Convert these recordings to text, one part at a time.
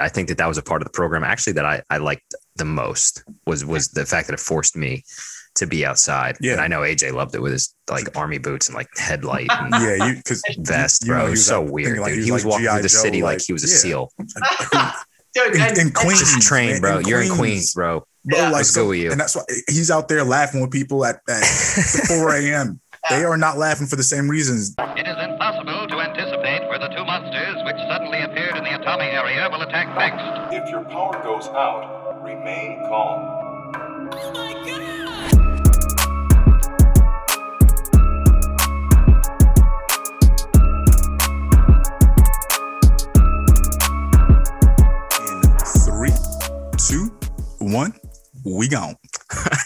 I think that that was a part of the program actually that I, I liked the most was was the fact that it forced me to be outside. Yeah. And I know AJ loved it with his like army boots and like headlight and Yeah, you because vest, you know, bro. he it was was so like- weird, thinking like dude. he He was was like walking through the Joe, city like like, he was a yeah. seal. Dude, in, and- in Queens, Just trained, man, bro. in You're in Queens. Queens, bro. Bro, Yeah. like Let's so, go with you. And that's why he's out there laughing with people at, at 4 a.m. They are not laughing for the same reasons. It is impossible to anticipate appeared in the Atami area will attack next. If your power goes out, remain calm. Oh my god! In three, two, one, we gone.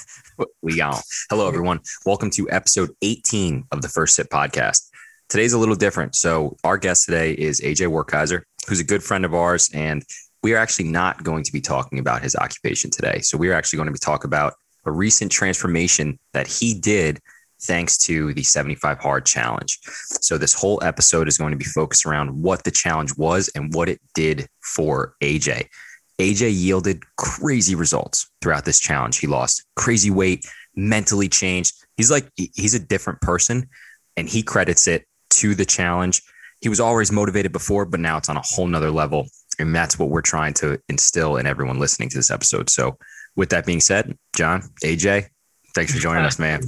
We go. Hello, everyone. Welcome to episode 18 of the First Sip podcast. Today's a little different. So, our guest today is AJ Werkheiser, who's a good friend of ours. And we are actually not going to be talking about his occupation today. So, we are actually going to be talking about a recent transformation that he did thanks to the 75 Hard Challenge. So, this whole episode is going to be focused around what the challenge was and what it did for AJ. AJ yielded crazy results throughout this challenge. He lost crazy weight, mentally changed. He's like, he's a different person and he credits it to the challenge. He was always motivated before, but now it's on a whole nother level. And that's what we're trying to instill in everyone listening to this episode. So, with that being said, John, AJ, thanks for joining us, man.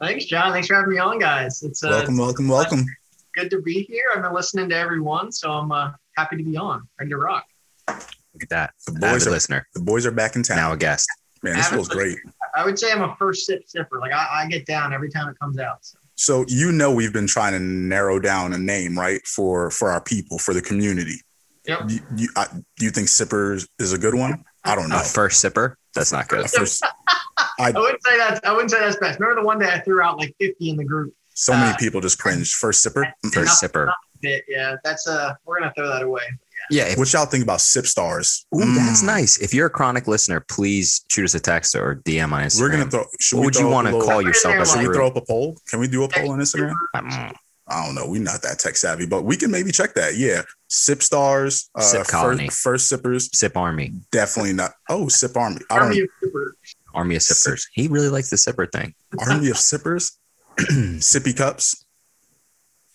Thanks, John. Thanks for having me on, guys. It's uh, welcome, welcome, welcome. good to be here. I've been listening to everyone, so I'm uh, happy to be on. Ready to rock. Look at that. The Avid boys are listener, the boys are back in town. now a guest. Man, this feels great. I would say I'm a first sip sipper. Like I, I get down every time it comes out. So. So you know we've been trying to narrow down a name, right, for for our people, for the community. Yep. You, you, I, do you think Sippers is a good one? I don't know. A first sipper? That's not good. A first- I wouldn't say that's I wouldn't say that's best. Remember the one day I threw out like 50 in the group. so many Uh, people just cringed. First Sipper. First sipper. Bit, yeah, that's uh we're gonna throw that away. Yeah. if- What y'all think about Sip Stars? Ooh, that's Mm. nice. If you're a chronic listener, please shoot us a text or DM on Instagram. We're gonna throw. Should what we would you throw up want to call yourself as Should we throw up a poll? Can we do a poll on Instagram? Mm, I don't know. We're not that tech savvy, but we can maybe check that. Yeah, Sip Stars, uh, Sip Colony. first, first sippers, Sip Army, definitely not. Oh, Sip Army. I don't. Army of Super. Army of Sippers. He really likes the sipper thing. Army of sippers, sippy cups.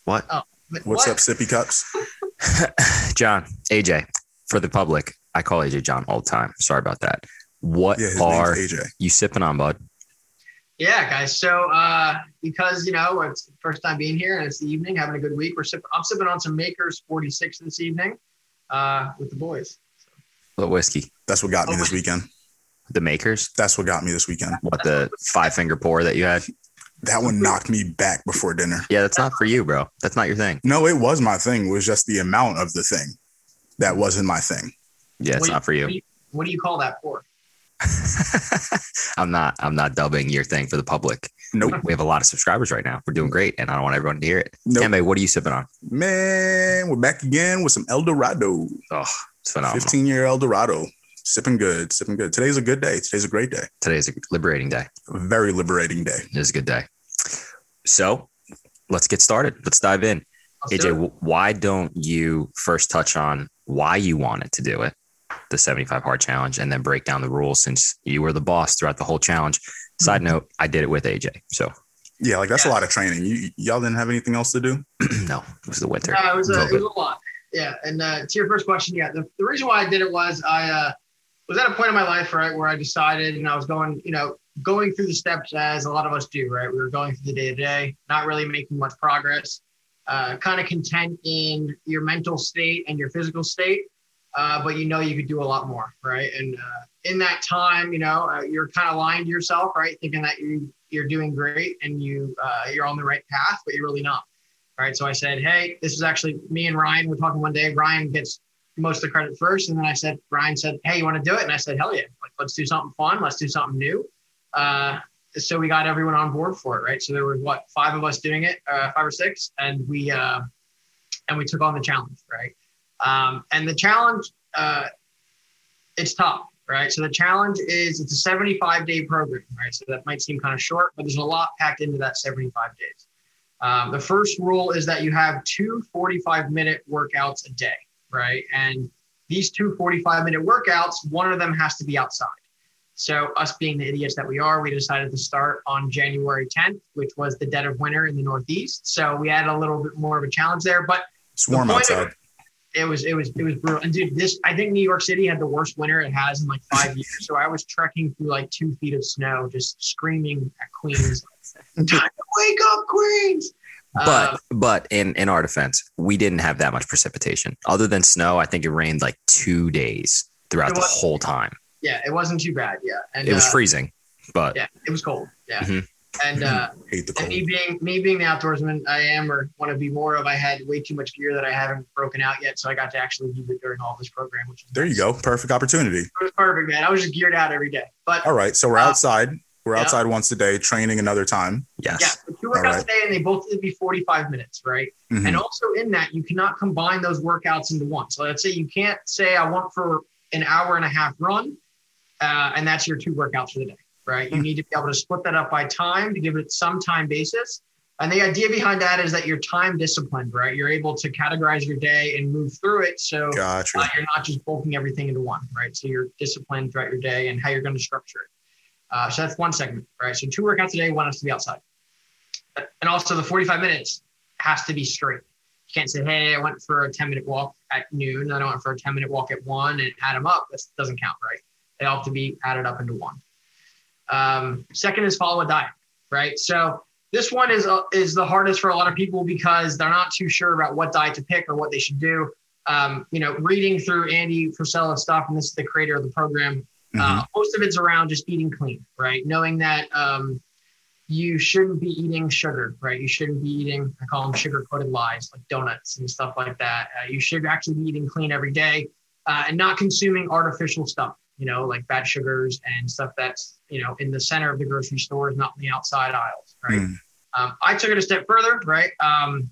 What? But What's what? up, sippy cups? John, AJ, for the public, I call AJ John all the time. Sorry about that. What Yeah, are AJ. you sipping on, bud? Yeah, guys. So uh because you know it's the first time being here and it's the evening, having a good week. We're sipping I'm sipping on some Makers 46 this evening uh with the boys. What whiskey? That's what got me this weekend. The makers? That's what got me this weekend. What the five finger pour that you had? That one knocked me back before dinner. Yeah, that's not for you, bro. That's not your thing. No, it was my thing. It was just the amount of the thing that wasn't my thing. Yeah, it's What do not for What you. do you, what do you call that for? I'm not. I'm not dubbing your thing for the public. Nope. We have a lot of subscribers right now. We're doing great, and I don't want everyone to hear it. Nope. Tembe, what are you sipping on? Man, we're back again with some El Dorado. Oh, it's phenomenal. 15 year El Dorado. Sipping good, sipping good. Today's a good day. Today's a great day. Today's a liberating day. A very liberating day. It is a good day. So let's get started. Let's dive in. I'll sip. AJ, wh- why don't you first touch on why you wanted to do it, the 75 hard challenge, and then break down the rules since you were the boss throughout the whole challenge? Side note, I did it with AJ. So Yeah, like that's Yeah. a lot of training. You y'all didn't have anything else to do? no, it was the winter. Uh, it, was a, it was a lot. Yeah. And uh, to your first question, yeah, the, the reason why I did it was I uh, was at a point in my life, right, where I decided and I was going, you know, going through the steps as a lot of us do, right? We were going through the day to day, not really making much progress, uh, kind of content in your mental state and your physical state. Uh, but you know you could do a lot more, right? And uh, in that time, you know, uh, you're kind of lying to yourself, right? Thinking that you you're doing great and you uh, you're on the right path, but you're really not. Right. So I said, hey, this is actually me and Ryan. We're talking one day. Ryan gets most of the credit first. And then I said, Brian said, hey, you want to do it? And I said, hell yeah. Like, let's do something fun. Let's do something new. Uh, so we got everyone on board for it. Right. So there were what, five of us doing it, uh, five or six. And we, uh, and we took on the challenge. Right. Um, and the challenge, uh, it's tough. Right. So the challenge is it's a 75 day program. Right. So that might seem kind of short, but there's a lot packed into that 75 days. Um, the first rule is that you have two 45 minute workouts a day, right? And these two 45 minute workouts, one of them has to be outside. So, us being the idiots that we are, we decided to start on January 10th, which was the dead of winter in the Northeast. So, we had a little bit more of a challenge there, but It's warm of- outside. it was it was it was brutal. And dude, this I think New York City had the worst winter it has in like five years. So I was trekking through like two feet of snow, just screaming at Queens, "Time to wake up, Queens!" But Um, but in in our defense, we didn't have that much precipitation. Other than snow, I think it rained like two days throughout the whole time. yeah, it wasn't too bad. Yeah, and It was uh, freezing, but Yeah, it was cold. Yeah, Mhm. and uh, Hate the and me being me being the outdoorsman I am or want to be more of, I had way too much gear that I haven't broken out yet, so I got to actually use it during all this program, which There you go. Perfect opportunity. It was perfect, man. I was just geared out every day, but All right. So we're Uh, outside. We're yeah. outside once a day, training another time. yeah, yes. so two workouts All right. a day, and they both need to be forty five minutes, right? Mhm. And also in that, you cannot combine those workouts into one. So let's say you can't say I want for an hour and a half run, uh, and that's your two workouts for the day, right? You need to be able to split that up by time to give it some time basis. And the idea behind that is that you're time disciplined, right? You're able to categorize your day and move through it. So Gotcha. uh, you're not just bulking everything into one, right? So you're disciplined throughout your day and how you're going to structure it. Uh, so that's one segment, right? So two workouts a day, one has to be outside. And also the 45 minutes has to be straight. You can't say, hey, I went for a 10 minute walk at noon, I went for a 10 minute walk at one and add them up. That doesn't count, right? They all have to be added up into one. Um, second is follow a diet, right? So this one is uh, is the hardest for a lot of people because they're not too sure about what diet to pick or what they should do. Um, you know, reading through Andy Frisella's stuff, and this is the creator of the program. Uh, most of it's around just eating clean, right? Knowing that um, you shouldn't be eating sugar, right? You shouldn't be eating, I call them sugar coated lies, like donuts and stuff like that. Uh, you should actually be eating clean every day uh, and not consuming artificial stuff, you know, like bad sugars and stuff that's, you know, in the center of the grocery stores, not in the outside aisles, right? Mm. Um, I took it a step further, right? Um,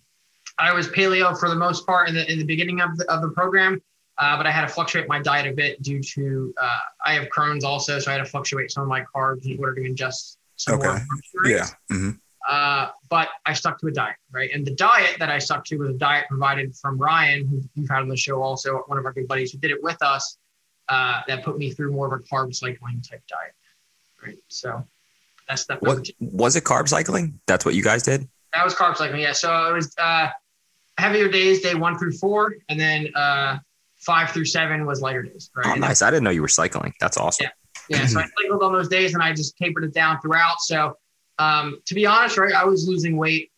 I was paleo for the most part in the in the beginning of the of the program, uh, but I had to fluctuate my diet a bit due to uh, I have Crohn's also, so I had to fluctuate some of my carbs in order to ingest some more Okay. nutrients. Yeah. hmm Uh, but I stuck to a diet, right? And the diet that I stuck to was a diet provided from Ryan, who you've had on the show also, one of our good buddies who did it with us, uh, that put me through more of a carb cycling type diet, right? So that's number What was it? Carb cycling? That's what you guys did. That was carb cycling, yeah. So it was uh, heavier days, day one through four, and then uh, five through seven was lighter days, right? Oh, nice. I didn't know you were cycling. That's awesome. Yeah, Yeah. so I cycled on those days and I just tapered it down throughout. So um, to be honest, right, I was losing weight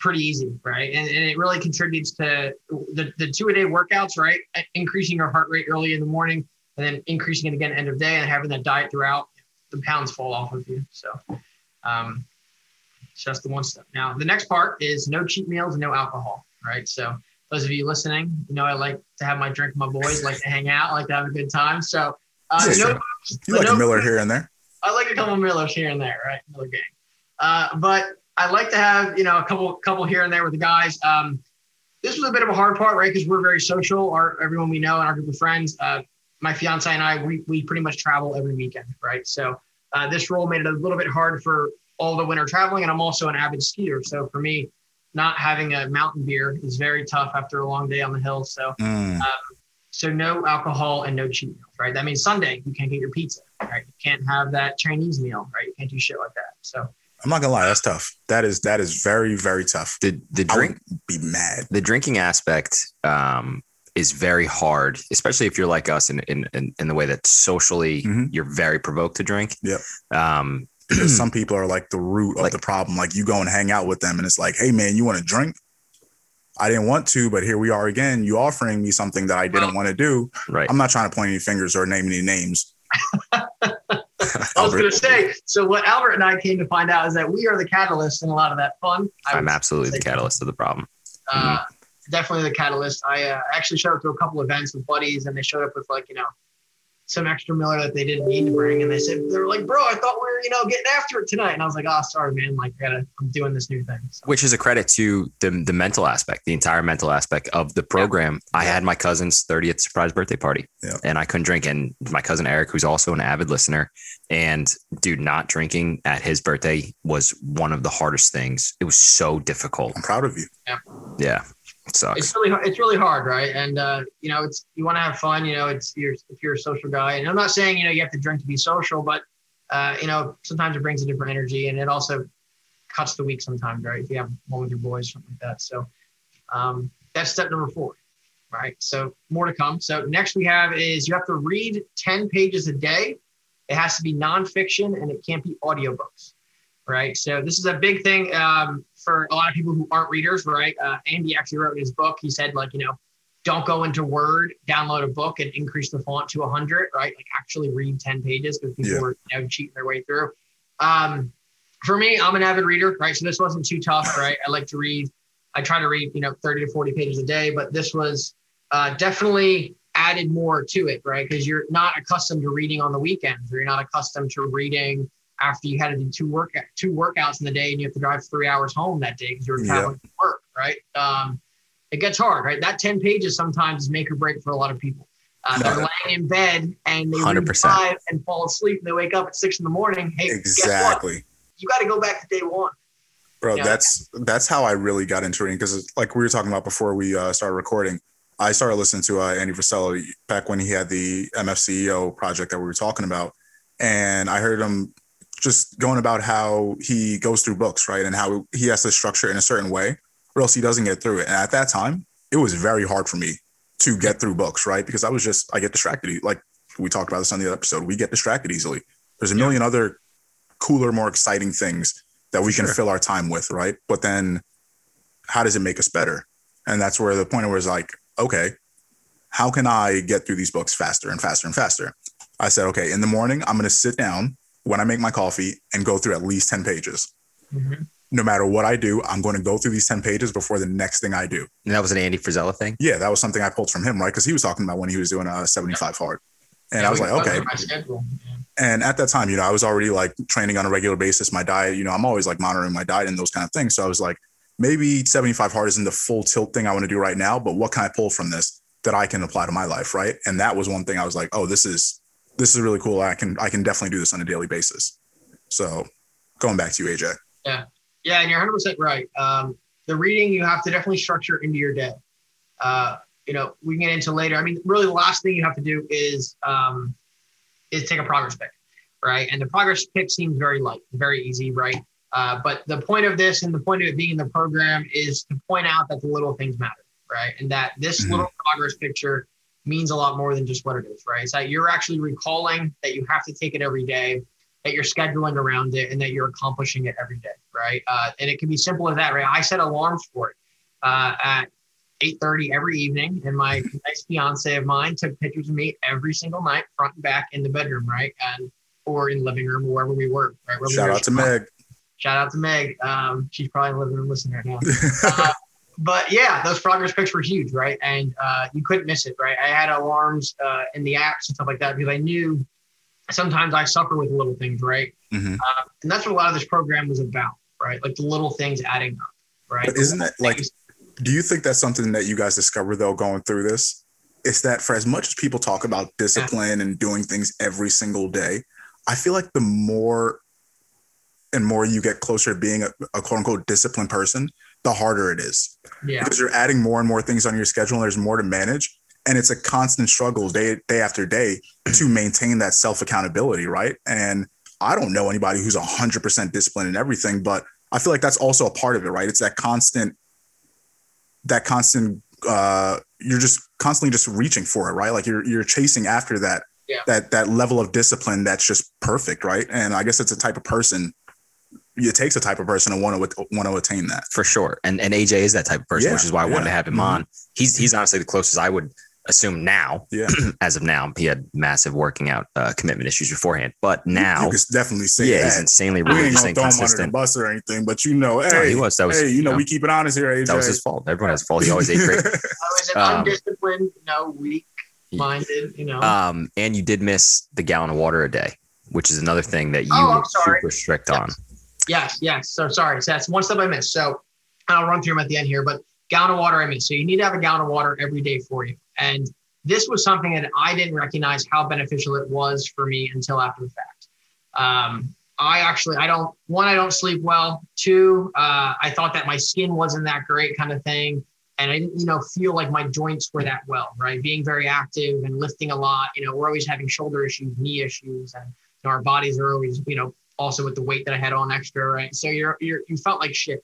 pretty easy, right? And, and it really contributes to the, the two a day workouts, right? Increasing your heart rate early in the morning and then increasing it again end of day and having that diet throughout, the pounds fall off of you. So um, it's just the one step. Now, the next part is no cheat meals, no alcohol, right? So those of you listening, you know, I like to have my drink with my boys, like to hang out, like to have a good time. So uh, Yeah, no, sure. You like no- a Miller here and there. I like a couple of Millers here and there, right? Miller gang. Uh, but I like to have, you know, a couple couple here and there with the guys. Um, this was a bit of a hard part, right? Because we're very social. Our everyone we know and our group of friends. Uh, my fiance and I, we we pretty much travel every weekend, right? So uh, this role made it a little bit hard for all the winter traveling, and I'm also an avid skier. So for me, not having a mountain beer is very tough after a long day on the hill. So Mm. so no alcohol and no cheat meals, right? That means Sunday you can't get your pizza, right? You can't have that Chinese meal, right? You can't do shit like that. So I'm not gonna lie, that's tough. That is that is very very tough. The the drink be mad. the drinking aspect um, is very hard, especially if you're like us in in, in, in the way that socially Mhm. you're very provoked to drink. Yep. Um, Because some people are like the root of Like- the problem. Like you go and hang out with them, and it's like, hey man, you want to drink? I didn't want to, but here we are again. You offering me something that I didn't want to do. right. I'm not trying to point any fingers or name any names. I was going to say, so what Albert and I came to find out is that we are the catalyst in a lot of that fun. I I'm absolutely the catalyst of the problem. uh, definitely the catalyst. I uh, actually showed up to a couple events with buddies, and they showed up with like you know some extra Miller that they didn't need to bring, and they said they were like, "Bro, I thought we were you know getting after it tonight," and I was like, "Oh, sorry, man. Like, I gotta, I'm doing this new thing." So, which is a credit to the the mental aspect, the entire mental aspect of the program. I had my cousin's 30th surprise birthday party Yeah. and I couldn't drink. And my cousin Eric, who's also an avid listener, and dude, not drinking at his birthday was one of the hardest things. It was so difficult. I'm proud of you. Yeah. Sucks. it's really it's really hard, right? And uh, you know, it's you want to have fun. You know, it's you're if you're a social guy, and I'm not saying you know you have to drink to be social, but uh, you know sometimes it brings a different energy, and it also cuts the week sometimes, right? If you have one with your boys, something like that. So um, that's step number four, right? So more to come. So next we have is you have to read ten pages a day. It has to be nonfiction, and it can't be audiobooks right? So this is a big thing um, for a lot of people who aren't readers, right? Uh, Andy actually wrote in his book. He said like, you know, don't go into Word, download a book, and increase the font to 100, right? Like actually read 10 pages because people Yeah. were you know, cheating their way through. Um, for me, I'm an avid reader, right? So this wasn't too tough, right? I like to read. I try to read, you know, 30 to 40 pages a day, but this was uh, definitely added more to it, right? Because you're not accustomed to reading on the weekends, or you're not accustomed to reading after you had to do two work two workouts in the day and you have to drive three hours home that day because you're Yeah. traveling to work, right? Um, it gets hard, right? That 10 pages sometimes is make or break for a lot of people. Uh, they're laying in bed and they read 100%. five and fall asleep and they wake up at six in the morning. Hey? Exactly. You got to go back to day one. Bro, Yeah. that's that's how I really got into reading because like we were talking about before we uh, started recording, I started listening to uh, Andy Frisella back when he had the MFCEO project that we were talking about, and I heard him just going about how he goes through books, right, and how he has to structure in a certain way, or else he doesn't get through it. And at that time, it was very hard for me to get through books, right, because I was just I get distracted. Like we talked about this on the other episode, we get distracted easily. There's a million other cooler, more exciting things that we can Sure. fill our time with, right? But then how does it make us better? And that's where the point was like, okay, how can I get through these books faster and faster and faster? I said, okay, in the morning, I'm going to sit down when I make my coffee and go through at least 10 pages. Mm-hmm. No matter what I do, I'm going to go through these 10 pages before the next thing I do. And that was an Andy Frisella thing. Yeah, that was something I pulled from him, right? Because he was talking about when he was doing a 75 hard. And Yeah, I was like, okay, my schedule. Yeah. and at that time, you know, I was already like training on a regular basis. My diet, you know, I'm always like monitoring my diet and those kind of things. So I was like, maybe 75 hard isn't the full tilt thing I want to do right now, but what can I pull from this that I can apply to my life, right? And that was one thing I was like, oh, this is this is really cool. I can I can definitely do this on a daily basis. So going back to you, AJ. Yeah, Yeah, and you're 100 percent right. Um, the reading you have to definitely structure into your day. Uh, you know, we can get into later. I mean, really, the last thing you have to do is um, is take a progress pick, right? And the progress pick seems very light, very easy, right? Uh, but the point of this and the point of it being in the program is to point out that the little things matter, right? And that this Mhm. little progress picture means a lot more than just what it is, right? It's that you're actually recalling that you have to take it every day, that you're scheduling around it, and that you're accomplishing it every day, right? Uh, and it can be simple as that, right? I set alarms for it uh, at 8:30 every evening, and my nice fiance of mine took pictures of me every single night, front and back, in the bedroom, right, and or in the living room, wherever we were, right? Wherever we Shout were. out to Meg. Shout out to Meg. Um, she's probably in the living room listening right now. Uh, but yeah, those progress pics were huge, right? And uh, you couldn't miss it, right? I had alarms uh, in the apps and stuff like that because I knew sometimes I suffer with little things, right? Mhm. Uh, and that's what a lot of this program was about, right? Like the little things adding up, right? But isn't that like do you think that's something that you guys discover though going through this? It's that for as much as people talk about discipline and doing things every single day, I feel like the more and more you get closer to being a, a quote unquote disciplined person, the harder it is yeah, because you're adding more and more things on your schedule and there's more to manage. And it's a constant struggle day, day after day to maintain that self accountability, right? And I don't know anybody who's 100% disciplined in everything, but I feel like that's also a part of it, right? It's that constant, that constant, uh, you're just constantly just reaching for it, right? Like you're, you're chasing after that, Yeah. that, that level of discipline that's just perfect, right? And I guess it's a type of person, it takes a type of person to want to want to attain that. for sure. And and AJ is that type of person, Yeah, which is why I wanted to have him Mhm. on. He's he's honestly the closest I would assume now. Yeah. as of now, he had massive working out uh, commitment issues beforehand, but now, you could definitely say yeah, that. he's insanely we ain't religious gonna throw him under the bus or anything, but you know, hey, No, he was. That was. hey, you know, no, we keep it honest here, AJ. that was his fault. Everyone has fault. He always ate great. I was an Um, undisciplined, you know, weak minded, you know. Um, and you did miss the gallon of water a day, which is another thing that you Oh, were super strict on. Yes, yes. So sorry. So that's one step I missed. So I'll run through them at the end here, but gallon of water I missed. So you need to have a gallon of water every day for you. And this was something that I didn't recognize how beneficial it was for me until after the fact. Um, I actually, I don't, one, I don't sleep well. Two, uh, I thought that my skin wasn't that great kind of thing. and I didn't, you know, feel like my joints were that well, right? Being very active and lifting a lot, you know, we're always having shoulder issues, knee issues, and you know, our bodies are always, you know, also with the weight that I had on extra, right? So you're you're you felt like shit.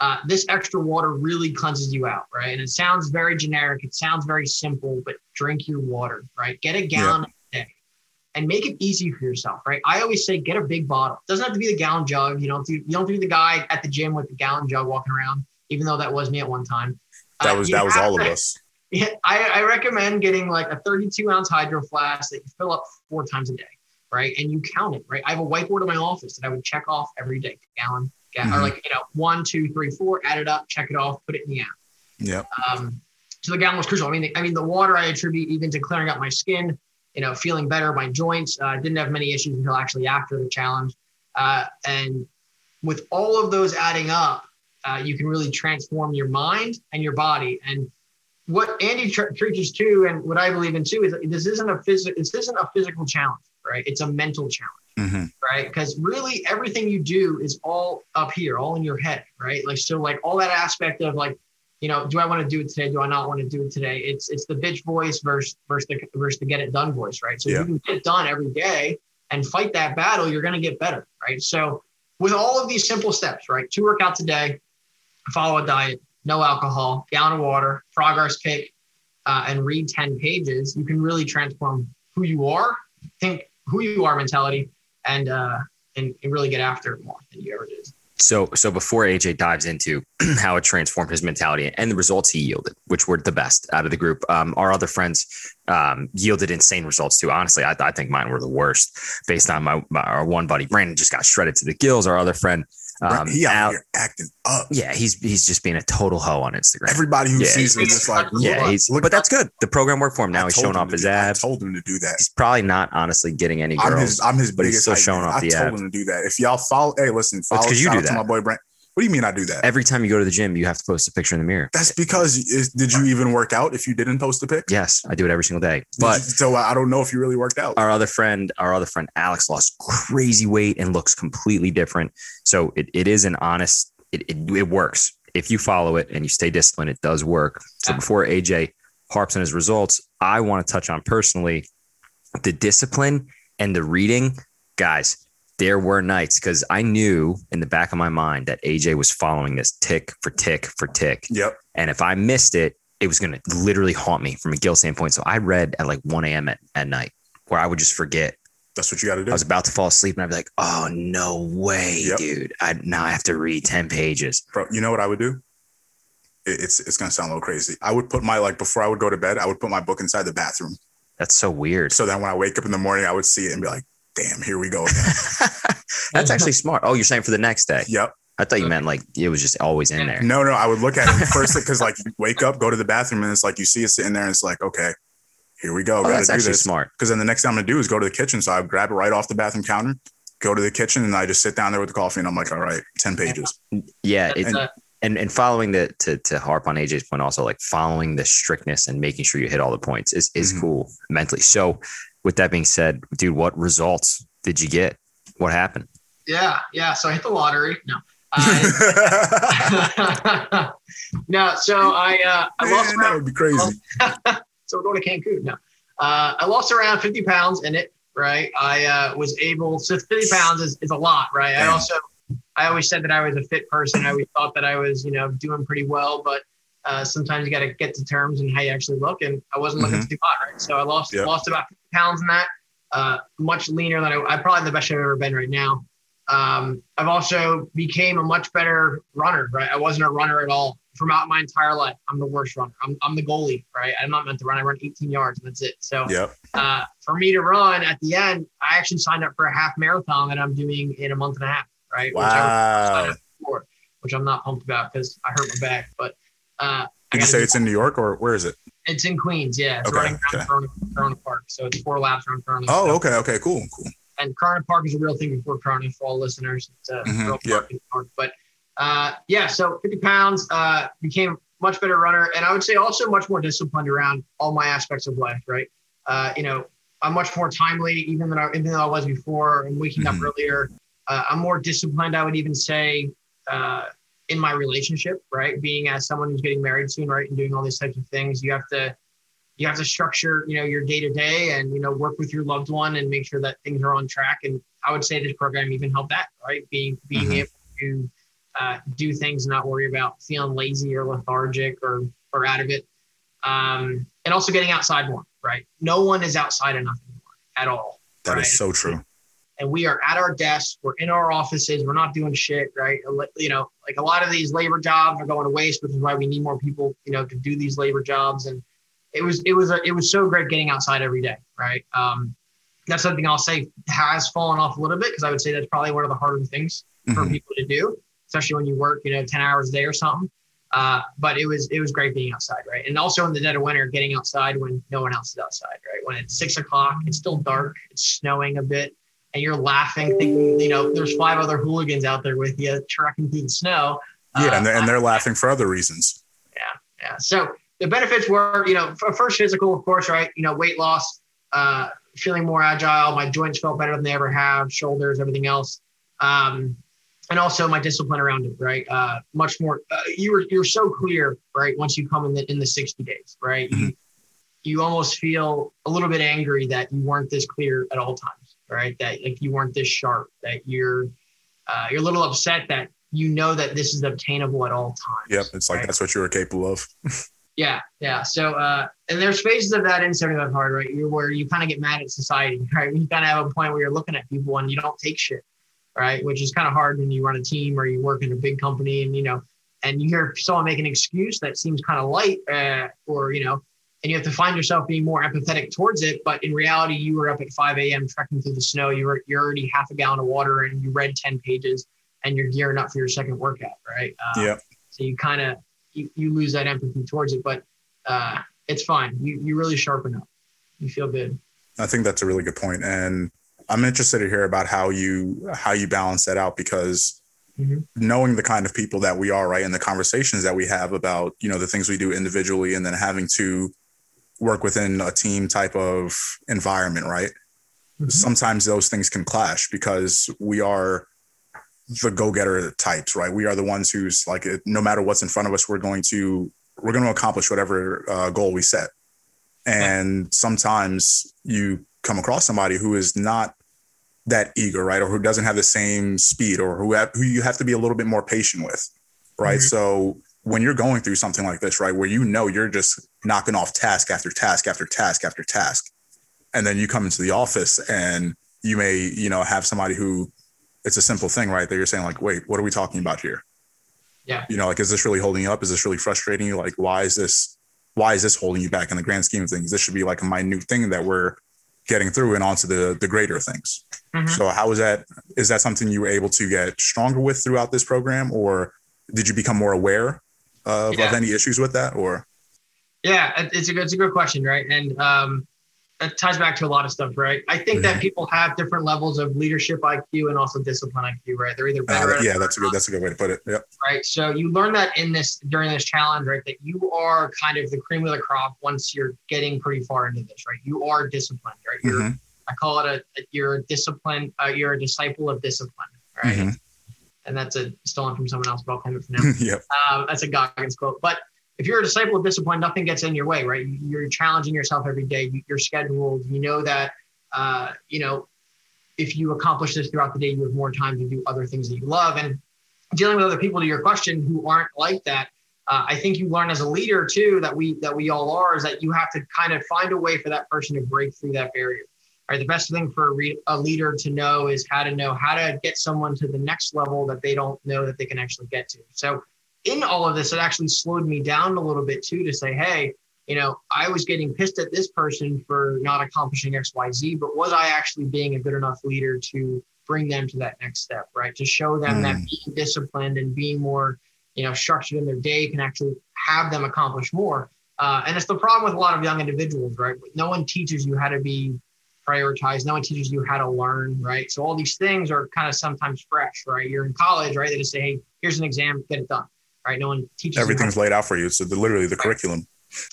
Uh, this extra water really cleanses you out, right? And it sounds very generic. It sounds very simple, but drink your water, right? Get a gallon a day and make it easy for yourself, right? I always say get a big bottle. It doesn't have to be the gallon jug. You don't do, you don't do the guy at the gym with the gallon jug walking around, even though that was me at one time. That Uh, was you that was all of us. yeah, I, I recommend getting like a 32 ounce hydro flask that you fill up four times a day, right? And you count it, right? I have a whiteboard in my office that I would check off every day, gallon, ga- or Mhm. like you know, one, two, three, four, add it up, check it off, put it in the app. Yep. Um, so the gallon was crucial. I mean, the, I mean, the water I attribute even to clearing up my skin, you know, feeling better, my joints. Uh, didn't have many issues until actually after the challenge. Uh, and with all of those adding up, uh, you can really transform your mind and your body. And what Andy tr- preaches too, and what I believe in too, is this isn't a physical. This isn't a physical challenge, right? It's a mental challenge hmm right? Because really everything you do is all up here, all in your head, right? Like so, like all that aspect of like, you know, do I want to do it today? Do I not want to do it today? It's it's the bitch voice versus versus the versus the get it done voice, right? So Yeah. if you can get it done every day and fight that battle, you're gonna get better, right? So with all of these simple steps, right? Two workouts a day, follow a diet, no alcohol, gallon of water, progress pick, uh, and read 10 pages, you can really transform who you are, think who you are mentality, and uh, and, and really get after it more than you ever did. So, so before AJ dives into how it transformed his mentality and the results he yielded, which were the best out of the group, um, our other friends um, yielded insane results too. Honestly, I, I think mine were the worst based on my, my our one buddy Brandon just got shredded to the gills. Our other friend, um, he out Al- here acting up. yeah, he's he's just being a total hoe on Instagram. Everybody who Yeah, sees him is like, yeah, he's but that's good. The program worked for him. Now I he's showing off his do- abs. I told him to do that. He's probably not honestly getting any I'm girls. his, I'm his but he's still showing off I the told abs. him to do that. If y'all follow, hey, listen, follow 'cause you do out to that. my boy Brent. What do you mean I do that? Every time you go to the gym, you have to post a picture in the mirror. That's because is, did you even work out if you didn't post a pic? yes, I do it every single day. But you- so I don't know if you really worked out. our other friend, our other friend Alex lost crazy weight and looks completely different. So it, it is an honest, it, it, it works. If you follow it and you stay disciplined, it does work. So before AJ harps on his results, I want to touch on personally the discipline and the reading. Guys, there were nights because I knew in the back of my mind that AJ was following this tick for tick for tick. Yep. And if I missed it, it was going to literally haunt me from a guilt standpoint. So I read at like 1 a.m. At, at night where I would just forget. That's what you got to do. I was about to fall asleep and I'd be like, oh, no way, Yep. dude. I now I have to read 10 pages. Bro, you know what I would do? It- It's it's gonna sound a little crazy. I would put my like before I would go to bed, I would put my book inside the bathroom That's so weird. so then when I wake up in the morning, I would see it and be like, "Damn, here we go again." That's actually smart. Oh, you're saying for the next day. yep. I thought you meant like it was just always in there. No, no, I would look at it first because like you wake up, go to the bathroom, and it's like you see it sitting there, and it's like, okay, here we go. Oh, Got that's do actually this. smart. Because then the next thing I'm gonna do is go to the kitchen. So I grab it right off the bathroom counter, go to the kitchen, and I just sit down there with the coffee, and I'm like, all right, ten pages. Yeah. That's, It, uh, and and following the to to harp on AJ's point, also like following the strictness and making sure you hit all the points is is Mhm. cool mentally. So, with that being said, dude, what results did you get? What happened? yeah, yeah. So I hit the lottery. No. I, no, so I uh, I lost Man, that would be crazy. so we're going to Cancun. No, uh, I lost around 50 pounds in it. Right, I uh, was able. So 50 pounds is, is a lot, right? I also I always said that I was a fit person. I always thought that I was you know doing pretty well, but uh, sometimes you got to get to terms and how you actually look. And I wasn't looking to do hot, right? So I lost Yep. lost about 50 pounds in that. Uh, much leaner than I, I'm probably the best shape I've ever been right now. Um, I've also became a much better runner, right? I wasn't a runner at all throughout my entire life. I'm the worst runner. I'm, I'm the goalie, right? I'm not meant to run. I run 18 yards and that's it. So Yep. uh, for me to run at the end, I actually signed up for a half marathon that I'm doing in a month and a half, right? Which I Wow. which I'm not pumped about because I hurt my back. But uh, Did you say it's in New York or where is it? it's in Queens? Yeah, it's Okay, running around okay. Corona, Corona Park. So it's four laps around Corona. Oh, So- okay, okay, cool, cool. and Corona Park is a real thing before Corona for all listeners. It's a Mhm, real yep. park New York. But uh, yeah, so 50 pounds, uh, became much better runner, and I would say also much more disciplined around all my aspects of life. Right, uh, you know, I'm much more timely even than I, even though I was before. I'm waking Mhm. up earlier. Uh, I'm more disciplined. I would even say. In my relationship, right? Being as someone who's getting married soon, right, and doing all these types of things, you have to you have to structure, you know, your day to day and you know work with your loved one and make sure that things are on track. And I would say this program even helped that, right? Being being Mhm. able to uh, do things, and not worry about feeling lazy or lethargic or or out of it, um, and also getting outside more, right? No one is outside enough anymore at all. That is right? so true. And we are at our desks, we're in our offices, we're not doing shit, right? You know, like a lot of these labor jobs are going to waste, which is why we need more people, you know, to do these labor jobs. And it was, it was, a, it was so great getting outside every day, right? Um, that's something I'll say has fallen off a little bit because I would say that's probably one of the harder things for Mhm. people to do, especially when you work, you know, 10 hours a day or something. Uh, but it was it was great being outside, right? And also in the dead of winter, getting outside when no one else is outside, right? When it's six o'clock, it's still dark, it's snowing a bit, and you're laughing, thinking, you know, there's five other hooligans out there with you trekking through the snow. Yeah, Uh, and they're, and they're laughing for other reasons. yeah. Yeah. So the benefits were, you know, first physical, of course, right? You know, weight loss, uh, feeling more agile. My joints felt better than they ever have, shoulders, everything else. Um, and also my discipline around it, right? Uh, much more. Uh, you were you're so clear, right? Once you come in the in the 60 days, right? You, you almost feel a little bit angry that you weren't this clear at all times, right? That like you weren't this sharp. That you're uh, you're a little upset that you know that this is obtainable at all times. Yep, it's like right? that's what you were capable of. Yeah, yeah. So, uh, and there's phases of that in 75 hard, right? You're where you kind of get mad at society, right? You kind of have a point where you're looking at people and you don't take shit, right? Which is kind of hard when you run a team or you work in a big company and you know, and you hear someone make an excuse that seems kind of light, uh, or you know, and you have to find yourself being more empathetic towards it. But in reality, you were up at 5 a.m. trekking through the snow. You were you're already half a gallon of water and you read 10 pages and you're gearing up for your second workout, right? Uh, Yep. So you kind of you, you lose that empathy towards it, but uh, it's fine. You you really sharpen up. You feel good. I think that's a really good point, and I'm interested to hear about how you how you balance that out because Mhm. knowing the kind of people that we are, right, and the conversations that we have about you know the things we do individually, and then having to work within a team type of environment, right? Mhm. Sometimes those things can clash because we are the go-getter types, right? We are the ones who's like, no matter what's in front of us, we're going to we're going to accomplish whatever uh, goal we set. And sometimes you come across somebody who is not that eager, right, or who doesn't have the same speed, or who have, who you have to be a little bit more patient with, right? Mhm. So when you're going through something like this, right, where you know you're just knocking off task after task after task after task, and then you come into the office and you may, you know, have somebody who it's a simple thing, right? That you're saying like, wait, what are we talking about here? Yeah. You know, like, is this really holding you up? Is this really frustrating you? Like, why is this, why is this holding you back in the grand scheme of things? This should be like a minute thing that we're getting through and onto the the greater things. Mhm. So how is that? Is that something you were able to get stronger with throughout this program, or did you become more aware of, Yeah. of any issues with that? Or Yeah, it's a good, it's a good question, right? And um, it ties back to a lot of stuff, right? I think that people have different levels of leadership IQ and also discipline IQ, right? They're either better uh, yeah, that's a good that's a good way to put it. Yep. right? So you learn that in this during this challenge, right? That you are kind of the cream of the crop once you're getting pretty far into this, right? You are disciplined, right? You're Mhm. I call it a you're a discipline, uh, you're a disciple of discipline, right? Mhm. And that's a stolen from someone else, but I'll claim it for now. yep. um, that's a Goggins quote. But if you're a disciple of discipline, nothing gets in your way, right? You're challenging yourself every day. You- You're scheduled. You know that, uh, you know, if you accomplish this throughout the day, you have more time to do other things that you love. And dealing with other people, to your question, who aren't like that, uh, I think you learn as a leader too that we that we all are is that you have to kind of find a way for that person to break through that barrier. Right. The best thing for a, re- a leader to know is how to know how to get someone to the next level that they don't know that they can actually get to. So in all of this, it actually slowed me down a little bit too to say, hey, you know, I was getting pissed at this person for not accomplishing X, Y, Z, but was I actually being a good enough leader to bring them to that next step, right? To show them that being disciplined and being more, you know, structured in their day can actually have them accomplish more. Uh, and it's the problem with a lot of young individuals, right? No one teaches you how to be prioritized. No one teaches you how to learn, right? So all these things are kind of sometimes fresh, right? You're in college, right? They just say, hey, here's an exam, get it done, right? No one teaches Everything's laid out for you. So the, literally the curriculum.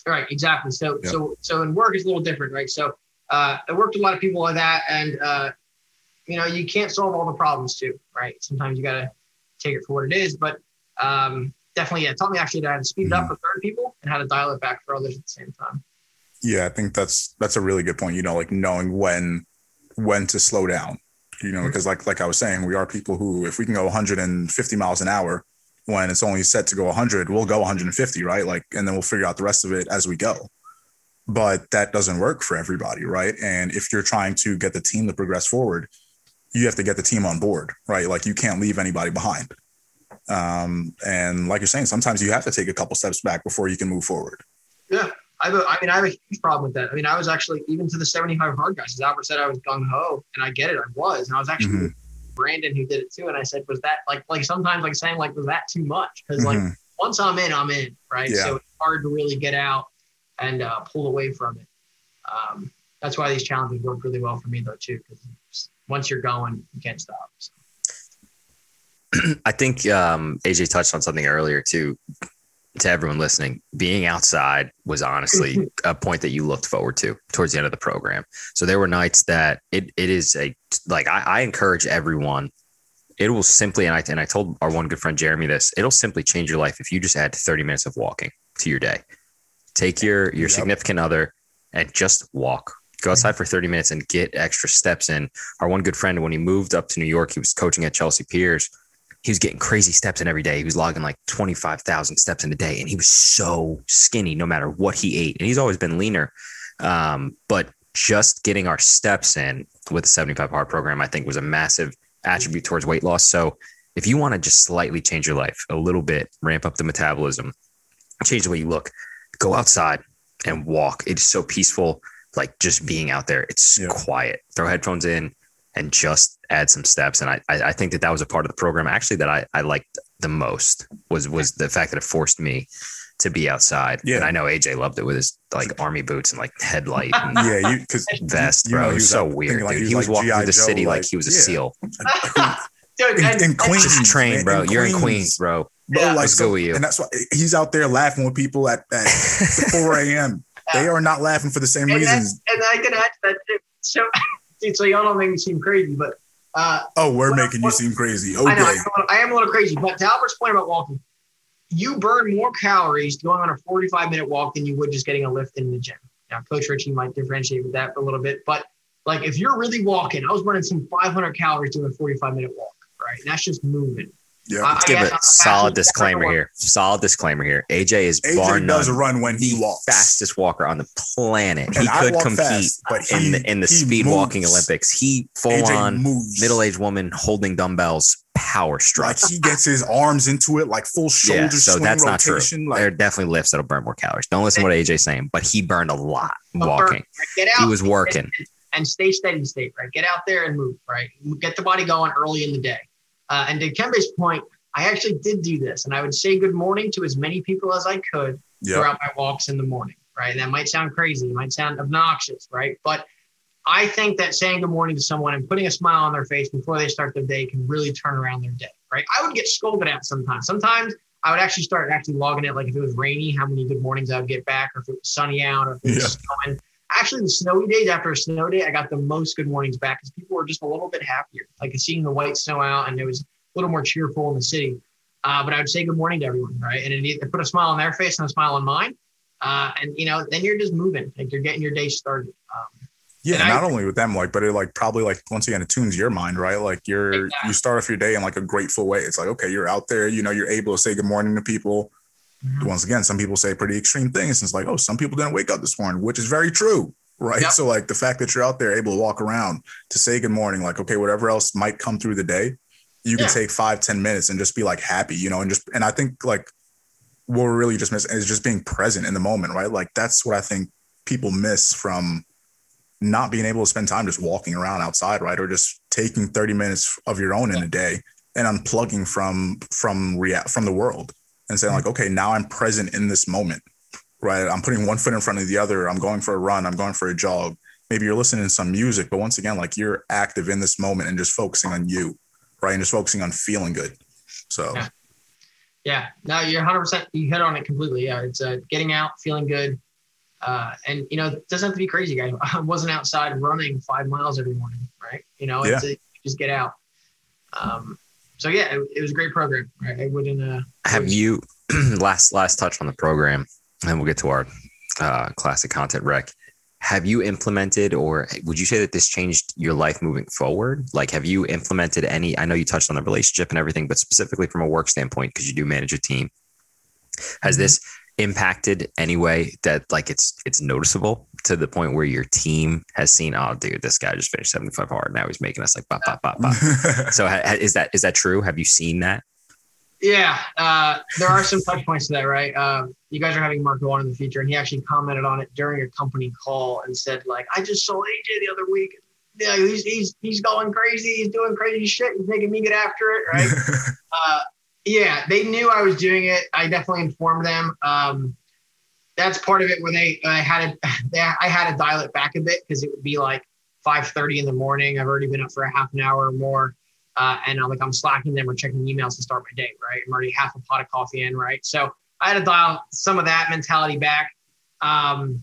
Right, exactly. So Yeah. so so in work is a little different, right? So uh, I worked with a lot of people like that, and uh, you know you can't solve all the problems too, right? Sometimes you got to take it for what it is. But um, definitely, yeah, it taught me actually that I had to speed it up for certain people and how to dial it back for others at the same time. Yeah, I think that's that's a really good point. You know, like knowing when when to slow down. You know, because like like I was saying, we are people who, if we can go 150 miles an hour when it's only set to go 100, we'll go 150, right? Like, and then we'll figure out the rest of it as we go. But that doesn't work for everybody, right? And if you're trying to get the team to progress forward, you have to get the team on board, right? Like you can't leave anybody behind. Um, and like you're saying, sometimes you have to take a couple steps back before you can move forward. Yeah. I, have a, I mean, I have a huge problem with that. I mean, I was actually even to the 75 hard guys. As Albert said, I was gung ho, and I get it. I was, and I was actually Mhm. Brandon who did it too. And I said, was that like like sometimes like saying like was that too much? Because like Mhm. once I'm in, I'm in, right? Yeah. So it's hard to really get out and uh, pull away from it. Um, that's why these challenges work really well for me though too. Because once you're going, you can't stop. So, I think um, AJ touched on something earlier too. To everyone listening, being outside was honestly a point that you looked forward to towards the end of the program. So there were nights that it it is a like I, I encourage everyone. It will simply and I and I told our one good friend Jeremy this. It'll simply change your life if you just add thirty minutes of walking to your day. Take your your Yep. significant other and just walk. Go mm-hmm. outside for 30 minutes and get extra steps in. Our one good friend, when he moved up to New York, he was coaching at Chelsea Piers he was getting crazy steps in every day. He was logging like 25,000 steps in a day and he was so skinny no matter what he ate. And he's always been leaner. Um, but just getting our steps in with the 75 hard program, I think was a massive attribute towards weight loss. So if you want to just slightly change your life a little bit, ramp up the metabolism, change the way you look, go outside and walk. It's so peaceful. Like just being out there, it's Yeah. quiet. Throw headphones in and just add some steps. And I, I, I think that that was a part of the program actually that I, I liked the most was was the fact that it forced me to be outside. Yeah. And I know AJ loved it with his like army boots and like headlight and Yeah, you because vest, You know, bro. he it was was so out weird. like dude. he he was was like walking through the Joe, city like, like, he was a yeah. seal. dude, in, in Queens, Just train, man, bro. in You're in Queens. Queens, bro. Bro, Yeah. like Let's so, go with you. and that's why he's out there laughing with people at, at 4 a.m. They are not laughing for the same and, reasons. and I can add to that too. So, dude, so y'all don't make me seem crazy, but uh, Oh, we're making you seem crazy. I know I Okay. am, a little, I am a little crazy. But to Albert's point about walking, you burn more calories going on a 45 minute walk than you would just getting a lift in the gym. Now, Coach Richie might differentiate with that a little bit, but like if you're really walking, I was burning some 500 calories doing a 45 minute walk, right? And that's just moving. Yeah. Let's give guess a I'm solid disclaimer here. Solid disclaimer here. AJ is bar AJ does run when he the walks. fastest walker on the planet. And he could compete fast, but in the in the he speed walking. Olympics. He full AJ on middle aged woman holding dumbbells, power Like he gets his arms into it, like full shoulder yeah, so swing that's not true. rotation. there are definitely lifts that'll burn more calories. Don't listen to what AJ's saying, but he burned a lot walking. Get out. He was working. and, and stay steady and state, right? Get out there and move, right? Get the body going early in the day. Uh, and to Kembe's point, I actually did do this, and I would say good morning to as many people as I could yeah. throughout my walks in the morning, right? That might sound crazy, it might sound obnoxious, right? But I think that saying good morning to someone and putting a smile on their face before they start their day can really turn around their day, right? I would get scolded at sometimes. Sometimes I would actually start actually logging it, like if it was rainy, how many good mornings I would get back, or if it was sunny out, or if it was Yeah. snowing. Actually, the snowy days after a snow day, I got the most good mornings back because people were just a little bit happier, like seeing the white snow out, and it was a little more cheerful in the city. Uh, but I would say good morning to everyone, right? And it, it put a smile on their face and a smile on mine. Uh, and you know, then you're just moving, like you're getting your day started. Um, Yeah, And I- not only with them, like, but it like probably like once again it tunes your mind, right? Like you're Exactly. you start off your day in like a grateful way. It's like okay, you're out there, you know, you're able to say good morning to people. Mhm. Once again, some people say pretty extreme things. It's like, oh, some people didn't wake up this morning, which is very true, right? Yep. So like the fact that you're out there able to walk around to say good morning, like okay, whatever else might come through the day, you can Yeah. take five ten minutes and just be like happy, you know, and just and I think like what we're really just missing is just being present in the moment, right? Like that's what I think people miss from not being able to spend time just walking around outside, right? Or just taking 30 minutes of your own in a day and unplugging from from rea- from the world and saying like, okay, now I'm present in this moment, right? I'm putting one foot in front of the other. I'm going for a run. I'm going for a jog. Maybe you're listening to some music, but once again, like you're active in this moment and just focusing on you, right? And just focusing on feeling good. So Yeah. Yeah, no, you're 100. percent You hit on it completely. Yeah, it's uh, getting out, feeling good, uh, and you know, it doesn't have to be crazy, guys. I wasn't outside running five miles every morning, right? You know, it's a, just get out. Um, so yeah, it, it was a great program. Right? I wouldn't. Uh, Have you last last touch on the program, and we'll get to our uh, classic content rec. Have you implemented, or would you say that this changed your life moving forward? Like, have you implemented any? I know you touched on the relationship and everything, but specifically from a work standpoint, because you do manage a team, has Mhm. this impacted any way that like it's it's noticeable to the point where your team has seen, oh, dude, this guy just finished seventy five hard. Now he's making us like bop bop bop bop. so ha- ha- is that is that true? Have you seen that? Yeah, uh, there are some touch points to that, right? Um, you guys are having Marco on in the future, and he actually commented on it during a company call and said, like, I just saw AJ the other week. Yeah, he's he's he's going crazy. He's doing crazy shit. He's making me get after it, right? uh, yeah, they knew I was doing it. I definitely informed them. Um, that's part of it when they I had to they, I had to dial it back a bit because it would be like 5:30 in the morning. I've already been up for a half an hour or more, uh, and I'm like I'm slacking them or checking emails to start my day. Right, I'm already half a pot of coffee in. Right, so I had to dial some of that mentality back. Um,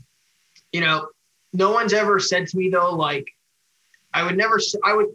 you know, no one's ever said to me though like I would never I would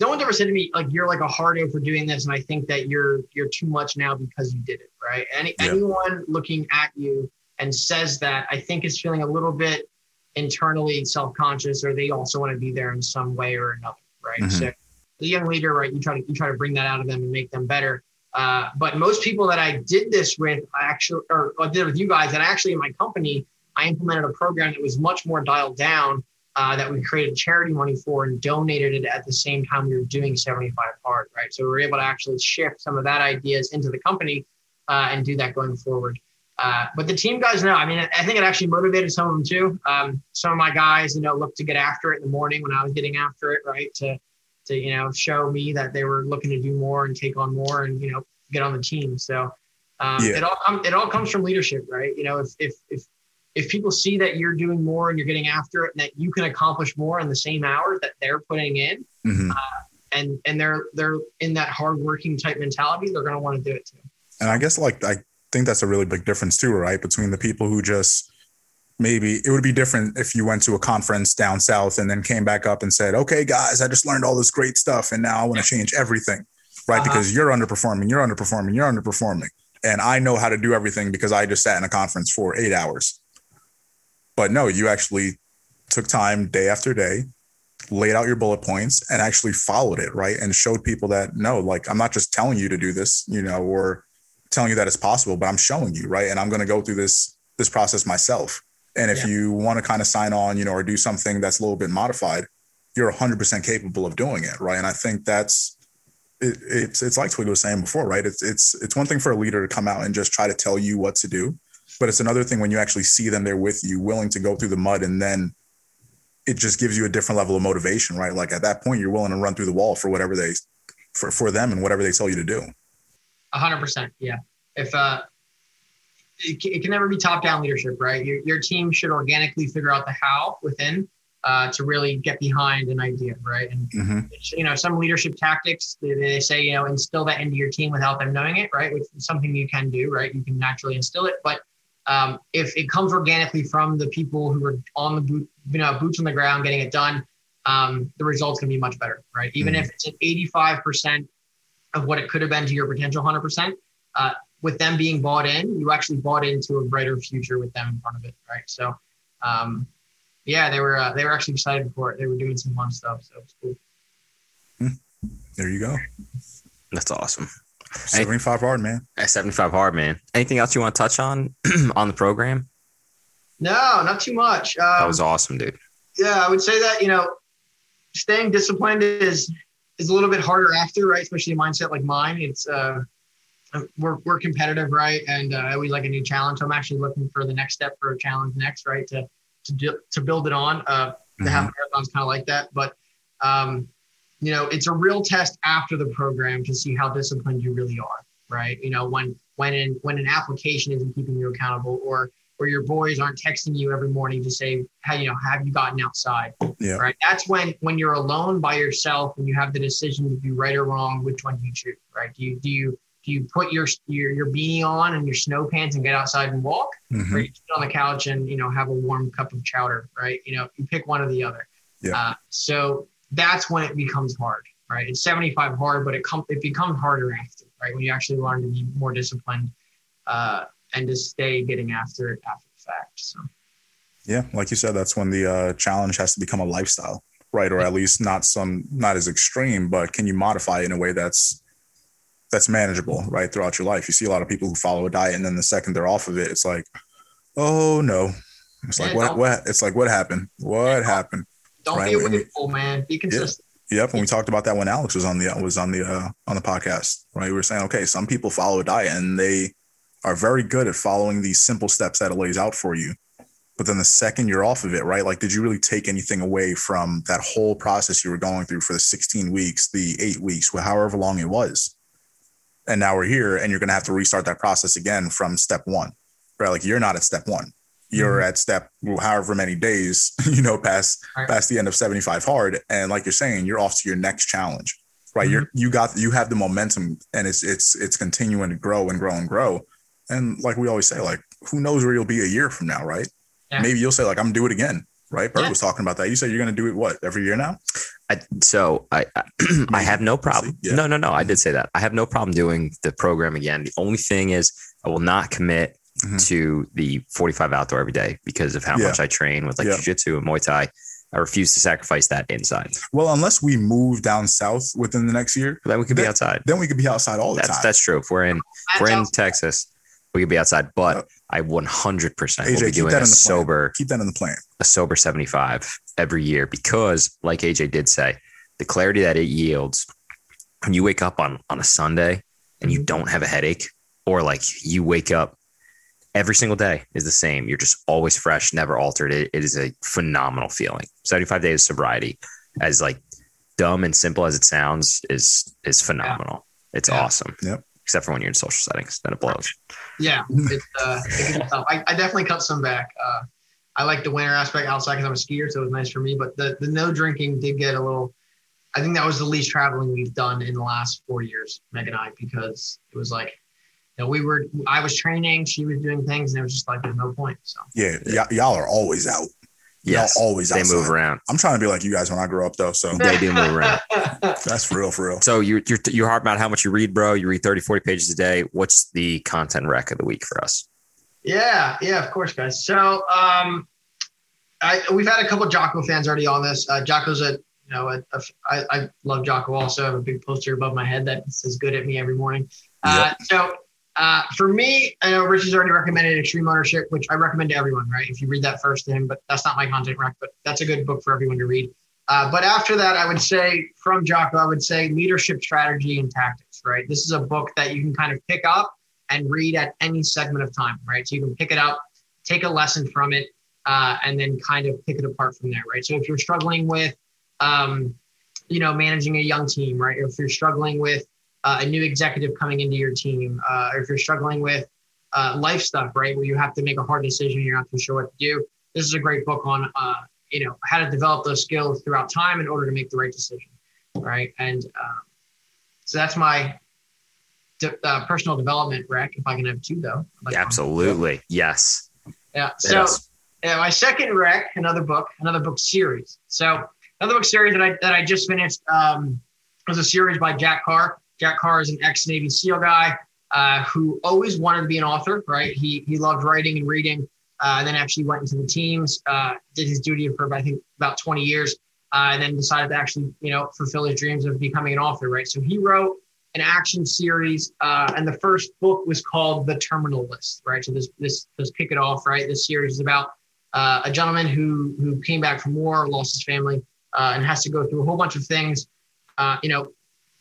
no one's ever said to me like you're like a hardo for doing this and i think that you're you're too much now because you did it right Any, Yeah. anyone looking at you and says that i think is feeling a little bit internally self-conscious or they also want to be there in some way or another right Mhm. so the young leader right you try to you try to bring that out of them and make them better uh, but most people that i did this with i actually or, or did with you guys and actually in my company i implemented a program that was much more dialed down uh, that we created charity money for and donated it at the same time we were doing 75 hard, right? So we were able to actually shift some of that ideas into the company uh, and do that going forward. Uh, but the team guys know. I mean, I think it actually motivated some of them too. Um, some of my guys, you know, looked to get after it in the morning when I was getting after it, right? To to you know show me that they were looking to do more and take on more and you know get on the team. So um, Yeah. it all com- it all comes from leadership, right? You know, if if if if people see that you're doing more and you're getting after it and that you can accomplish more in the same hours that they're putting in Mhm. and and they're they're in that hardworking type mentality they're going to want to do it too And I guess like I think that's a really big difference too, right? Between the people who just maybe it would be different if you went to a conference down south and then came back up and said, "Okay, guys, I just learned all this great stuff and now I want to change everything." Right? Uh-huh. Because you're underperforming, you're underperforming, you're underperforming. And I know how to do everything because I just sat in a conference for 8 hours. But no, you actually took time day after day, laid out your bullet points and actually followed it, right? And showed people that no, like I'm not just telling you to do this, you know, or telling you that it's possible, but I'm showing you, right? And I'm going to go through this this process myself. And if Yeah. you want to kind of sign on, you know, or do something that's a little bit modified, you're 100% capable of doing it, right? And I think that's it, it's it's like Twig was saying before, right? It's it's it's one thing for a leader to come out and just try to tell you what to do, but it's another thing when you actually see them there with you, willing to go through the mud, and then it just gives you a different level of motivation, right? Like at that point, you're willing to run through the wall for whatever they for for them and whatever they tell you to do. 100% yeah. If uh it, it can never be top down leadership right? Your, your team should organically figure out the how within uh, to really get behind an idea right? And hmm you know some leadership tactics they, they say you know instill that into your team without them knowing it right? Which is something you can do right? You can naturally instill it. But um, if it comes organically from the people who are on the boot you know boots on the ground getting it done um, the results can be much better right? Even if it's an 85% of what it could have been to your potential 100% uh, with them being bought in you actually bought into a brighter future with them in front of it right so um, yeah they were uh, they were actually excited for it they were doing some fun stuff so it's cool There you go. That's awesome. 75 hard, man. At 75 hard, man. Anything else you want to touch on on the program? No, not too much. Um, That was awesome, dude. yeah, I would say that you know, staying disciplined is is a little bit harder after, right? Especially a mindset like mine. It's uh, we're we're competitive, right? And uh, I always like a new challenge. So I'm actually looking for the next step for a challenge next, right? To to do, to build it on. Uh, the half marathon's kind of like that, but um, you know, it's a real test after the program to see how disciplined you really are, right? You know, when when in when an application isn't keeping you accountable, or or your boys aren't texting you every morning to say, "How you know, have you gotten outside?" Yeah. Right. That's when when you're alone by yourself and you have the decision to do right or wrong. Which one do you choose? Right? Do you do you do you put your your your beanie on and your snow pants and get outside and walk, Mhm. or you sit on the couch and you know have a warm cup of chowder? Right? You know, you pick one or the other. Yeah. Uh, so that's when it becomes hard, right? It's 75 hard, but it com- it becomes harder after, right? When you actually learn to be more disciplined uh, and to stay getting after it after the fact. So Yeah, like you said, that's when the uh, challenge has to become a lifestyle, right? Or at least not some not as extreme, but can you modify it in a way that's that's manageable, right, throughout your life? You see a lot of people who follow a diet, and then the second they're off of it, it's like, oh no, it's like Yeah, what what it's like what happened? What happened? don't Right, be a wakeful, man. Be consistent. Yep, and we talked about that when Alex was on the was on the uh, on the podcast, right? We were saying, okay, some people follow a diet and they are very good at following these simple steps that it lays out for you. But then the second you're off of it, right? Like, did you really take anything away from that whole process you were going through for the 16 weeks, the eight weeks, however long it was? And now we're here, and you're going to have to restart that process again from step one, right? Like, you're not at step one. You're mm-hmm. at step however many days, you know, past Right. past the end of 75 hard. And like you're saying, you're off to your next challenge, right? You're mm-hmm. you got you have the momentum and it's it's it's continuing to grow and grow and grow. And like we always say, like, who knows where you'll be a year from now, right? Yeah. Maybe you'll say, like, I'm gonna do it again. Right. Bert Yeah. was talking about that. You said you're gonna do it what every year now? I, so I I, I have no problem. Yeah. No, no, no. I did say that. I have no problem doing the program again. The only thing is I will not commit Mhm. to the 45 outdoor every day because of how Yeah. much I train with like Yeah. jiu-jitsu and Muay Thai. I refuse to sacrifice that inside. Well, unless we move down south within the next year, Then we could be outside. then we could be outside all the That's time. that's true. If we're in if we're in Texas, we could be outside. But uh, I 100 percent will be doing a the plan. sober Keep that in the plan. a sober 75 every year because like AJ did say, the clarity that it yields when you wake up on on a Sunday and you don't have a headache or like you wake up every single day is the same. You're just always fresh, never altered. It, it is a phenomenal feeling. 75 days of sobriety as like dumb and simple as it sounds is is phenomenal. It's Yeah. awesome. Yep. Except for when you're in social settings, then it blows. Yeah, it's, uh, it can be tough. I, I definitely cut some back. Uh, I like the winter aspect outside because I'm a skier, so it was nice for me. But the, the no drinking did get a little. I think that was the least traveling we've done in the last four years, Meg and I, because it was like, you know, we were. I was training, she was doing things, and it was just like there's no point. So Yeah, y- y'all are always out. Yes. Y'all always They outside. move around. I'm trying to be like you guys when I grow up, though. So They do move around. that's for real, for real. So you're, you're, you're hard about how much you read, bro. You read 30, 40 pages a day. What's the content rec of the week for us? Yeah, yeah, of course, guys. So um, I we've had a couple Jocko fans already on this. Uh, Jocko's a you know a, a, I, I love Jocko also. I have a big poster above my head that says "good at me" every morning. Uh, So uh, for me, I know Rich has already recommended Extreme Ownership, which I recommend to everyone. Right, if you read that first to him, but that's not my content rec, but that's a good book for everyone to read. Uh, but after that, I would say from Jocko, I would say leadership strategy and tactics. Right, this is a book that you can kind of pick up and read at any segment of time, right? So you can pick it up, take a lesson from it, uh, and then kind of pick it apart from there, right? So if you're struggling with, um, you know, managing a young team, right? If you're struggling with uh, a new executive coming into your team, uh, or if you're struggling with uh, life stuff, right, where you have to make a hard decision, you're not too sure what to do. This is a great book on, uh, you know, how to develop those skills throughout time in order to make the right decision, right? And um, so that's my de- uh, personal development rec. If I can have two, though. Like one. Absolutely. Yes. Yeah. So Yes. yeah, my second rec, another book, another book series. So another book series that I that I just finished um, was a series by Jack Carr. Jack Carr is an ex Navy SEAL guy uh, who always wanted to be an author. Right. He he loved writing and reading, uh, and then actually went into the teams, uh, did his duty for I think about 20 years, uh, and then decided to actually you know fulfill his dreams of becoming an author. Right. So he wrote an action series, uh, and the first book was called The Terminal List, right? So this this let's kick it off, right? This series is about uh, a gentleman who who came back from war, lost his family, and has to go through a whole bunch of things. You know,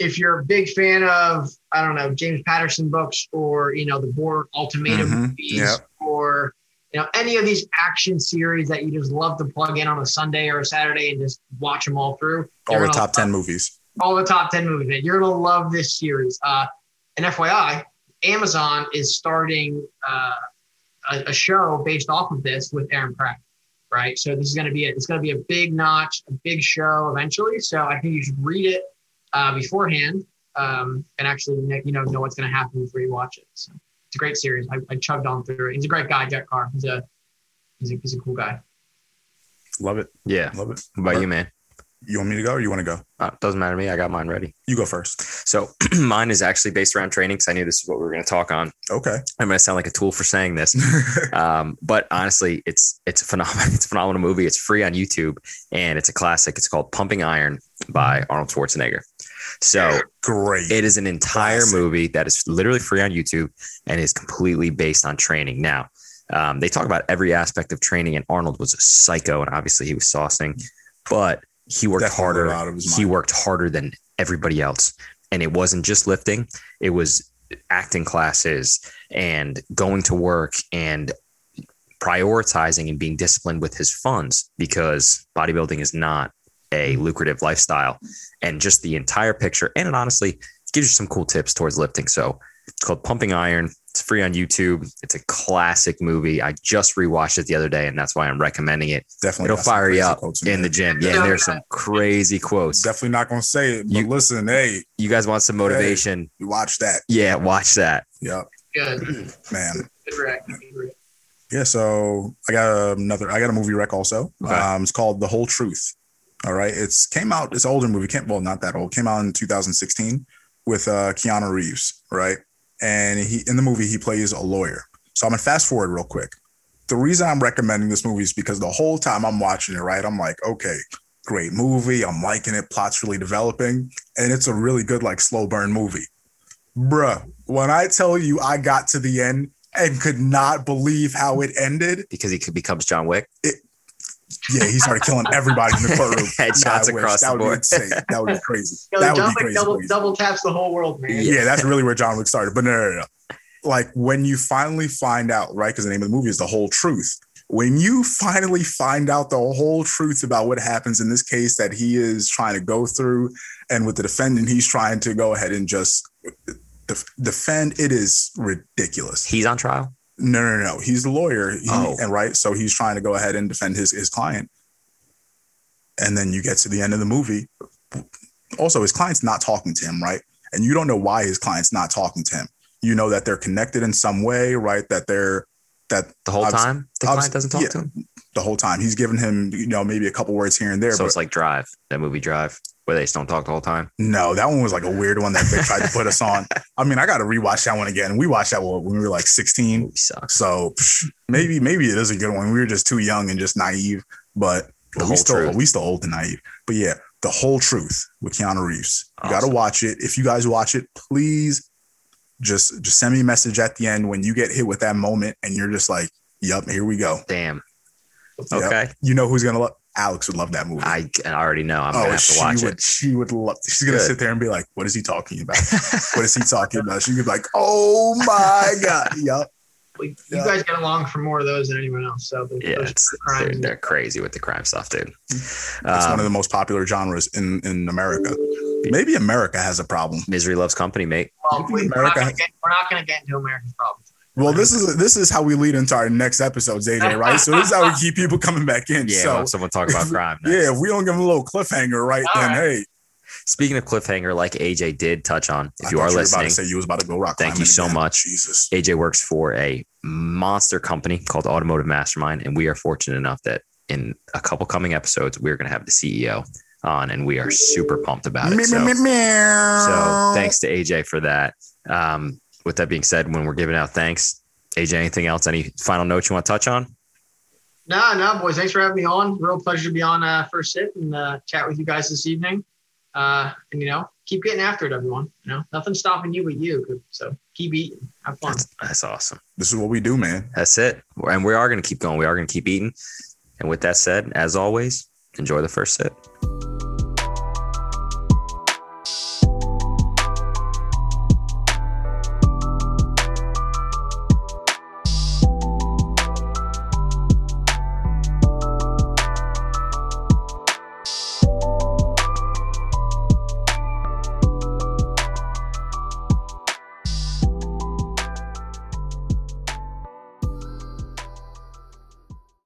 if you're a big fan of I don't know James Patterson books or you know the Bourne Ultimatum Mhm, movies yeah. or you know any of these action series that you just love to plug in on a Sunday or a Saturday and just watch them all through. All the top love- 10 movies. all the top 10 movies. Man. You're going to love this series. Uh, and FYI, Amazon is starting uh, a, a show based off of this with Aaron Pratt, right? So this is to be a, it's going to be a big notch, a big show eventually. So I think you should read it uh, beforehand um, and actually you know know what's going to happen before you watch it. So it's a great series. I, I chugged on through it. He's a great guy, Jack Carr. He's a he's a, he's a cool guy. Love it. Yeah. Love it. What about you, man? You want me to go or you want to go? Uh, doesn't matter to me. I got mine ready. You go first. So mine is actually based around training because I knew this is what we were going to talk on. Okay. I'm going to sound like a tool for saying this, um, but honestly, it's it's a phenomenal it's a phenomenal movie. It's free on YouTube and it's a classic. It's called Pumping Iron by Arnold Schwarzenegger. So Great. it is an entire Classic. movie that is literally free on YouTube and is completely based on training. Now, um, they talk about every aspect of training, and Arnold was a psycho, and obviously he was saucing, but he worked Definitely harder. out of his He worked harder than everybody else, and it wasn't just lifting; it was acting classes and going to work and prioritizing and being disciplined with his funds because bodybuilding is not a lucrative lifestyle and just the entire picture. And it honestly gives you some cool tips towards lifting. So it's called Pumping Iron. It's free on YouTube. It's a classic movie. I just rewatched it the other day, and that's why I'm recommending it. Definitely. It'll fire you up quotes in the gym. Yeah, and there's some crazy quotes. Definitely not gonna say it, but You- listen, hey, You guys want some motivation? you watch that. Yeah, watch that. Yep, Good. man. Good rec. Good rec. Yeah, so I got another. I got a movie rec also. Okay. Um, it's called The Whole Truth. All right, it's came out. It's an older movie. Came, well, not that old. Came out in 2016 with uh, Keanu Reeves. Right, and he in the movie he plays a lawyer. So I'm gonna fast forward real quick. The reason I'm recommending this movie is because the whole time I'm watching it, right, I'm like, okay, great movie. I'm liking it. Plot's really developing, and it's a really good like slow burn movie. Bruh, when I tell you I got to the end and could not believe how it ended, Because he becomes John Wick. Yeah, he started killing everybody in the courtroom. Headshots Nah, I wish. across that the would board. Be insane. That would be crazy. Yo, that would be crazy. double, crazy. double taps the whole world, man. Yeah, that's really where John Wick started. But no, no, no, no. Like when you finally find out, right? Because the name of the movie is the whole truth. When you finally find out the whole truth about what happens in this case that he is trying to go through, and with the defendant, he's trying to go ahead and just uh, def- defend. It is ridiculous. He's on trial. No, no, no. He's the lawyer. He- Oh. And right. So he's trying to go ahead and defend his, his client. And then you get to the end of the movie. Also, his client's not talking to him, right? And you don't know why his client's not talking to him. You know that they're connected in some way, right? That they're that The whole time, the client doesn't talk yeah. to him. the whole time he's giving him, you know, maybe a couple words here and there. So but it's like Drive, that movie Drive, where they just don't talk the whole time. no, that one was like a weird one that they tried to put us on. I mean, I got to rewatch that one again. We watched that one when we were like 16. Sucks. So psh, maybe maybe it is a good one. We were just too young and just naive, but, we still truth. we still old and naive. But yeah, the whole truth with Keanu Reeves. You got to watch it. If you guys watch it, please just just send me a message at the end when you get hit with that moment and you're just like, "Yup, here we go." Damn. Yep. Okay. You know who's gonna love? Alex would love that movie. I, I already know. I'm oh, gonna have she to watch would. it. She would love. She's gonna Good. sit there and be like, "What is he talking about? what is he talking about?" She'd be like, "Oh my god, yup." You Yeah. guys get along for more of those than anyone else. So those, Yeah, those it's, crimes they're, they're crazy with the crime stuff, dude. It's one Um, of the most popular genres in in America. Maybe America has a problem. Misery loves company, mate. Oh, well, we, we're, not America- gonna get, we're not going to get into American problems. Well, this is this is how we lead into our next episodes, AJ. Right? So this is how we keep people coming back in. Yeah, so we'll someone talk about crime. next. yeah, if we don't give them a little cliffhanger, right? All then right. hey, Speaking of cliffhanger, like AJ did touch on, if I you thought are were about listening, to say you was about to go rock. Thank you so again. much. Jesus. AJ works for a monster company called Automotive Mastermind, and we are fortunate enough that in a couple coming episodes, we're going to have the CEO on, and we are super pumped about it. So, so thanks to AJ for that. Um, with that being said, when we're giving out thanks, AJ, anything else? Any final notes you want to touch on? No, no, boys. Thanks for having me on. Real pleasure to be on uh, First Sip and uh, chat with you guys this evening. Uh, and, you know, keep getting after it, everyone. You know, nothing's stopping you but you. So keep eating. Have fun. That's, that's awesome. This is what we do, man. That's it. And we are going to keep going. We are going to keep eating. And with that said, as always, enjoy the first sip.